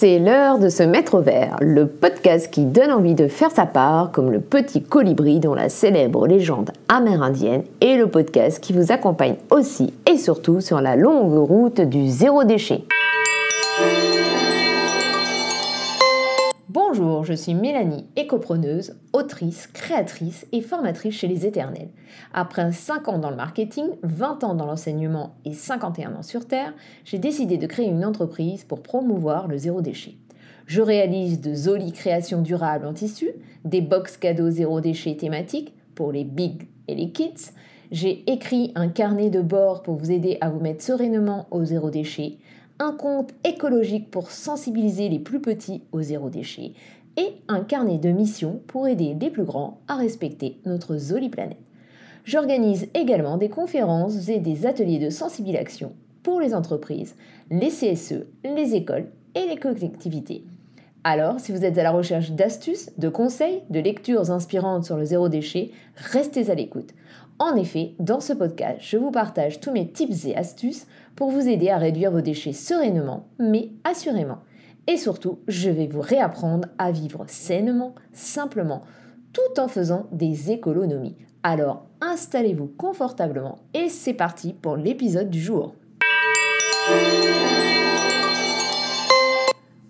C'est l'heure de se mettre au vert, le podcast qui donne envie de faire sa part, comme le petit colibri dont la célèbre légende amérindienne, et le podcast qui vous accompagne aussi et surtout sur la longue route du zéro déchet. Bonjour, je suis Mélanie, écopreneuse, autrice, créatrice et formatrice chez Les Éternels. Après 5 ans dans le marketing, 20 ans dans l'enseignement et 51 ans sur Terre, j'ai décidé de créer une entreprise pour promouvoir le zéro déchet. Je réalise de jolies créations durables en tissu, des box cadeaux zéro déchet thématiques pour les big et les kids. J'ai écrit un carnet de bord pour vous aider à vous mettre sereinement au zéro déchet, un compte écologique pour sensibiliser les plus petits au zéro déchet et un carnet de missions pour aider les plus grands à respecter notre jolie planète. J'organise également des conférences et des ateliers de sensibilisation pour les entreprises, les CSE, les écoles et les collectivités. Alors, si vous êtes à la recherche d'astuces, de conseils, de lectures inspirantes sur le zéro déchet, restez à l'écoute. En effet, dans ce podcast, je vous partage tous mes tips et astuces pour vous aider à réduire vos déchets sereinement, mais assurément. Et surtout, je vais vous réapprendre à vivre sainement, simplement, tout en faisant des économies. Alors, installez-vous confortablement et c'est parti pour l'épisode du jour.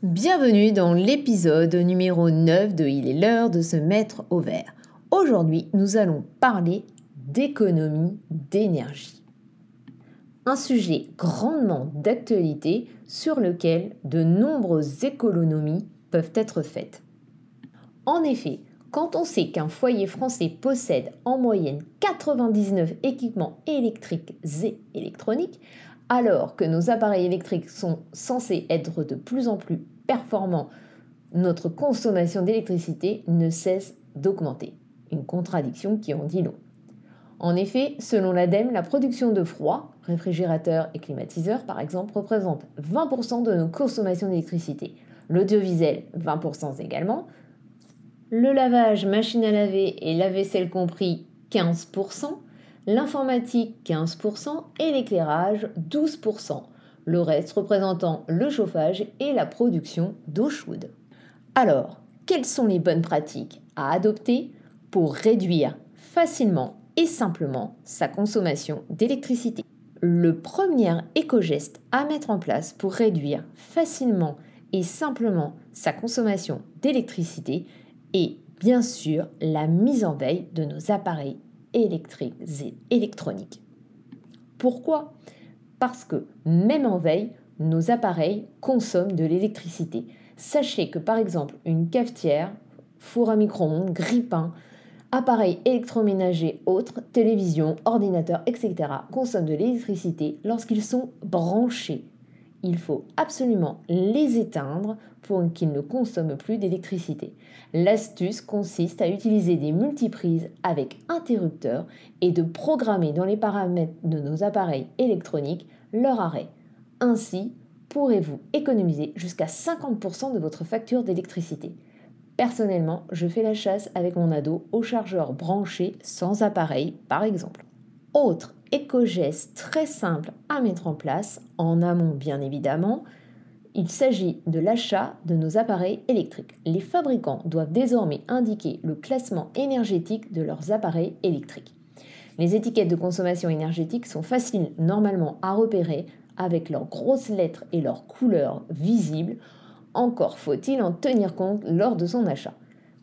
Bienvenue dans l'épisode numéro 9 de Il est l'heure de se mettre au vert. Aujourd'hui, nous allons parler d'économie d'énergie. Un sujet grandement d'actualité sur lequel de nombreuses économies peuvent être faites. En effet, quand on sait qu'un foyer français possède en moyenne 99 équipements électriques et électroniques, alors que nos appareils électriques sont censés être de plus en plus performants, notre consommation d'électricité ne cesse d'augmenter. Une contradiction qui en dit long. En effet, selon l'ADEME, la production de froid, réfrigérateur et climatiseur par exemple, représente 20% de nos consommations d'électricité. L'audiovisuel, 20% également. Le lavage, machine à laver et lave-vaisselle compris, 15%. L'informatique, 15%. Et l'éclairage, 12%. Le reste représentant le chauffage et la production d'eau chaude. Alors, quelles sont les bonnes pratiques à adopter pour réduire facilement et simplement sa consommation d'électricité. Le premier éco-geste à mettre en place pour réduire facilement et simplement sa consommation d'électricité est bien sûr la mise en veille de nos appareils électriques et électroniques. Pourquoi? Parce que même en veille, nos appareils consomment de l'électricité. Sachez que par exemple une cafetière, four à micro-ondes, grille-pain, appareils électroménagers autres, télévision, ordinateur, etc. consomment de l'électricité lorsqu'ils sont branchés. Il faut absolument les éteindre pour qu'ils ne consomment plus d'électricité. L'astuce consiste à utiliser des multiprises avec interrupteurs et de programmer dans les paramètres de nos appareils électroniques leur arrêt. Ainsi, pourrez-vous économiser jusqu'à 50% de votre facture d'électricité. Personnellement, je fais la chasse avec mon ado au chargeur branché sans appareil, par exemple. Autre éco-geste très simple à mettre en place, en amont bien évidemment, il s'agit de l'achat de nos appareils électriques. Les fabricants doivent désormais indiquer le classement énergétique de leurs appareils électriques. Les étiquettes de consommation énergétique sont faciles normalement à repérer avec leurs grosses lettres et leurs couleurs visibles encore faut-il en tenir compte lors de son achat.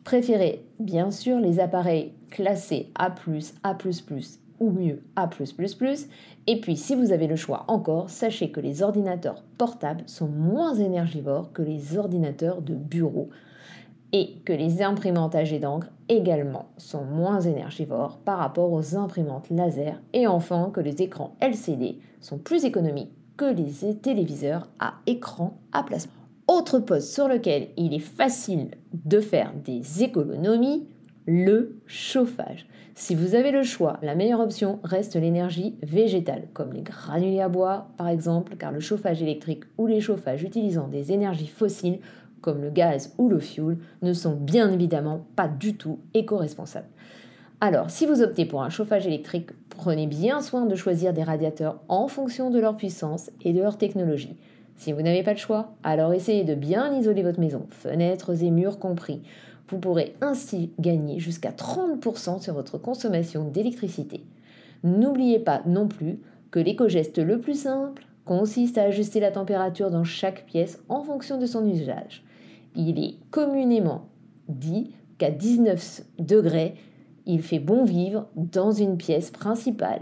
Préférez bien sûr les appareils classés A+, A++ ou mieux A++. Et puis si vous avez le choix encore, sachez que les ordinateurs portables sont moins énergivores que les ordinateurs de bureau et que les imprimantes à jet d'encre également sont moins énergivores par rapport aux imprimantes laser et enfin que les écrans LCD sont plus économiques que les téléviseurs à écran à plasma. Autre poste sur lequel il est facile de faire des économies, le chauffage. Si vous avez le choix, la meilleure option reste l'énergie végétale, comme les granulés à bois par exemple, car le chauffage électrique ou les chauffages utilisant des énergies fossiles, comme le gaz ou le fioul, ne sont bien évidemment pas du tout éco-responsables. Alors, si vous optez pour un chauffage électrique, prenez bien soin de choisir des radiateurs en fonction de leur puissance et de leur technologie. Si vous n'avez pas le choix, alors essayez de bien isoler votre maison, fenêtres et murs compris. Vous pourrez ainsi gagner jusqu'à 30% sur votre consommation d'électricité. N'oubliez pas non plus que l'éco-geste le plus simple consiste à ajuster la température dans chaque pièce en fonction de son usage. Il est communément dit qu'à 19 degrés, il fait bon vivre dans une pièce principale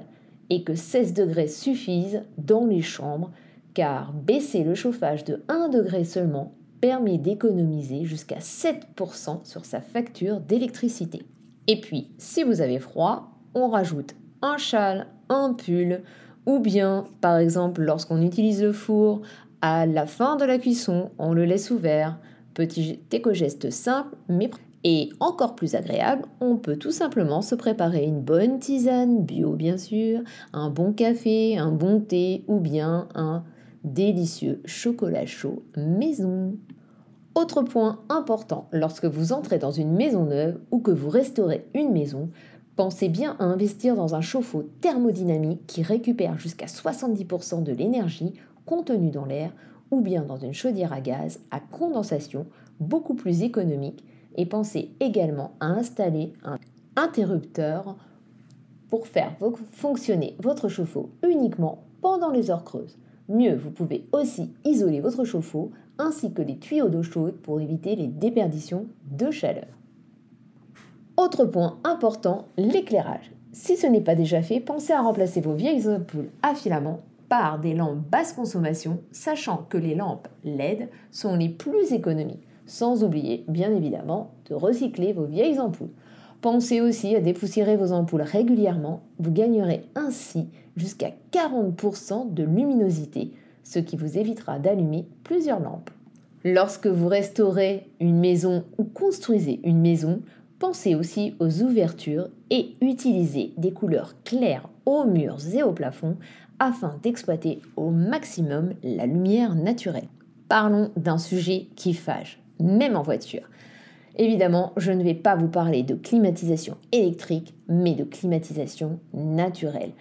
et que 16 degrés suffisent dans les chambres car baisser le chauffage de 1 degré seulement permet d'économiser jusqu'à 7% sur sa facture d'électricité. Et puis, si vous avez froid, on rajoute un châle, un pull, ou bien, par exemple, lorsqu'on utilise le four, à la fin de la cuisson, on le laisse ouvert. Petit éco-geste simple, mais et encore plus agréable, on peut tout simplement se préparer une bonne tisane, bio bien sûr, un bon café, un bon thé ou bien un délicieux chocolat chaud maison. Autre point important, lorsque vous entrez dans une maison neuve ou que vous restaurez une maison, pensez bien à investir dans un chauffe-eau thermodynamique qui récupère jusqu'à 70% de l'énergie contenue dans l'air ou bien dans une chaudière à gaz à condensation beaucoup plus économique et pensez également à installer un interrupteur pour faire fonctionner votre chauffe-eau uniquement pendant les heures creuses. Mieux, vous pouvez aussi isoler votre chauffe-eau ainsi que les tuyaux d'eau chaude pour éviter les déperditions de chaleur. Autre point important, l'éclairage. Si ce n'est pas déjà fait, pensez à remplacer vos vieilles ampoules à filament par des lampes basse consommation, sachant que les lampes LED sont les plus économiques sans oublier bien évidemment de recycler vos vieilles ampoules. Pensez aussi à dépoussiérer vos ampoules régulièrement, vous gagnerez ainsi jusqu'à 40% de luminosité, ce qui vous évitera d'allumer plusieurs lampes. Lorsque vous restaurez une maison ou construisez une maison, pensez aussi aux ouvertures et utilisez des couleurs claires aux murs et au plafond afin d'exploiter au maximum la lumière naturelle. Parlons d'un sujet qui fâche, même en voiture. Évidemment, je ne vais pas vous parler de climatisation électrique, mais de climatisation naturelle.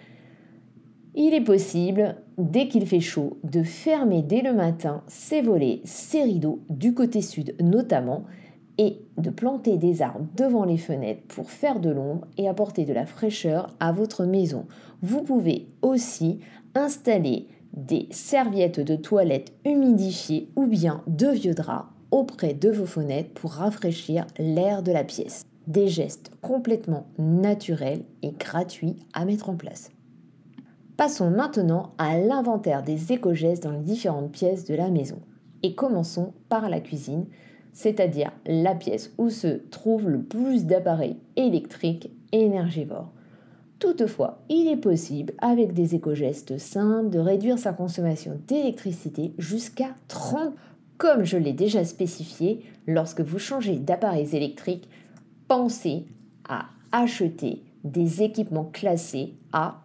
Il est possible, dès qu'il fait chaud, de fermer dès le matin ses volets, ses rideaux, du côté sud notamment, et de planter des arbres devant les fenêtres pour faire de l'ombre et apporter de la fraîcheur à votre maison. Vous pouvez aussi installer des serviettes de toilette humidifiées ou bien de vieux draps auprès de vos fenêtres pour rafraîchir l'air de la pièce. Des gestes complètement naturels et gratuits à mettre en place. Passons maintenant à l'inventaire des éco-gestes dans les différentes pièces de la maison. Et commençons par la cuisine, c'est-à-dire la pièce où se trouve le plus d'appareils électriques énergivores. Toutefois, il est possible, avec des éco-gestes simples, de réduire sa consommation d'électricité jusqu'à 30%. Comme je l'ai déjà spécifié, lorsque vous changez d'appareils électriques, pensez à acheter des équipements classés A.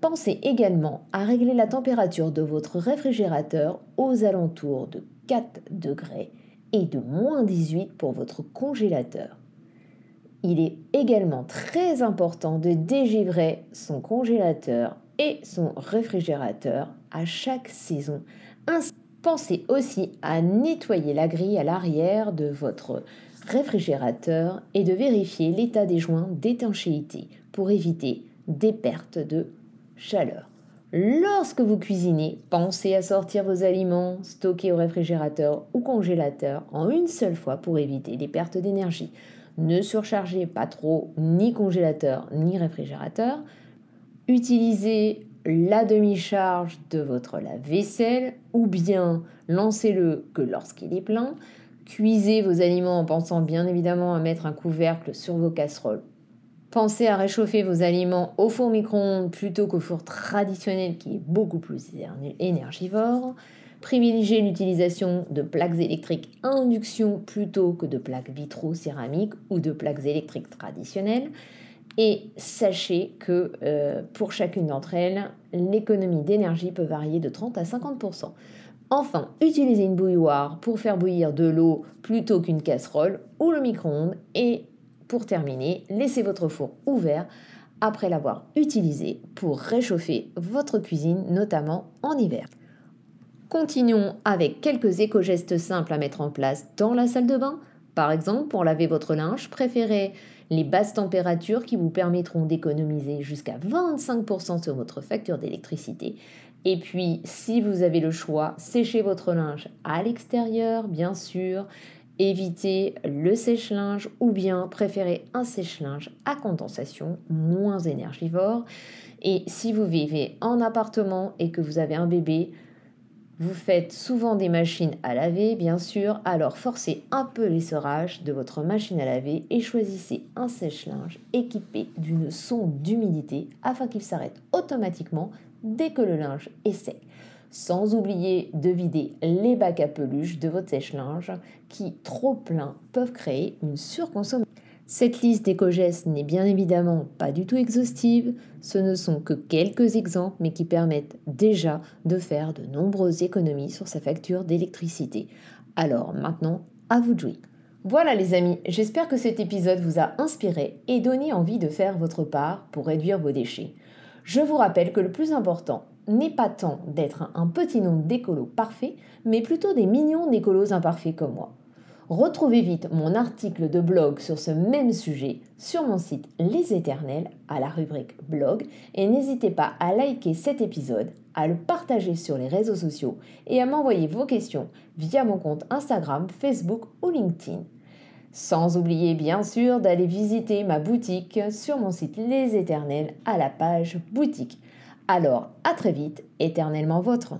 Pensez également à régler la température de votre réfrigérateur aux alentours de 4 degrés et de moins 18 pour votre congélateur. Il est également très important de dégivrer son congélateur et son réfrigérateur à chaque saison. Pensez aussi à nettoyer la grille à l'arrière de votre réfrigérateur et de vérifier l'état des joints d'étanchéité pour éviter des pertes de chaleur. Lorsque vous cuisinez, pensez à sortir vos aliments stockés au réfrigérateur ou congélateur en une seule fois pour éviter les pertes d'énergie. Ne surchargez pas trop ni congélateur ni réfrigérateur. Utilisez la demi-charge de votre lave-vaisselle ou bien lancez-le que lorsqu'il est plein. Cuisez vos aliments en pensant bien évidemment à mettre un couvercle sur vos casseroles. Pensez à réchauffer vos aliments au four micro-ondes plutôt qu'au four traditionnel qui est beaucoup plus énergivore. Privilégiez l'utilisation de plaques électriques induction plutôt que de plaques vitro-céramiques ou de plaques électriques traditionnelles. Et sachez que euh, pour chacune d'entre elles, l'économie d'énergie peut varier de 30 à 50%. Enfin, utilisez une bouilloire pour faire bouillir de l'eau plutôt qu'une casserole ou le micro-ondes et pour terminer, laissez votre four ouvert après l'avoir utilisé pour réchauffer votre cuisine, notamment en hiver. Continuons avec quelques éco-gestes simples à mettre en place dans la salle de bain. Par exemple, pour laver votre linge, préférez les basses températures qui vous permettront d'économiser jusqu'à 25% sur votre facture d'électricité. Et puis, si vous avez le choix, séchez votre linge à l'extérieur, bien sûr, Évitez le sèche-linge ou bien préférez un sèche-linge à condensation moins énergivore. Et si vous vivez en appartement et que vous avez un bébé, vous faites souvent des machines à laver, bien sûr, alors forcez un peu l'essorage de votre machine à laver et choisissez un sèche-linge équipé d'une sonde d'humidité afin qu'il s'arrête automatiquement dès que le linge est sec sans oublier de vider les bacs à peluche de votre sèche-linge qui, trop pleins, peuvent créer une surconsommation. Cette liste d'éco-gestes n'est bien évidemment pas du tout exhaustive, ce ne sont que quelques exemples mais qui permettent déjà de faire de nombreuses économies sur sa facture d'électricité. Alors maintenant, à vous de jouer. Voilà les amis, j'espère que cet épisode vous a inspiré et donné envie de faire votre part pour réduire vos déchets. Je vous rappelle que le plus important, n'est pas tant d'être un petit nombre d'écolos parfaits, mais plutôt des millions d'écolos imparfaits comme moi. Retrouvez vite mon article de blog sur ce même sujet sur mon site Les Éternels à la rubrique blog et n'hésitez pas à liker cet épisode, à le partager sur les réseaux sociaux et à m'envoyer vos questions via mon compte Instagram, Facebook ou LinkedIn. Sans oublier bien sûr d'aller visiter ma boutique sur mon site Les Éternels à la page boutique. Alors, à très vite, éternellement vôtre.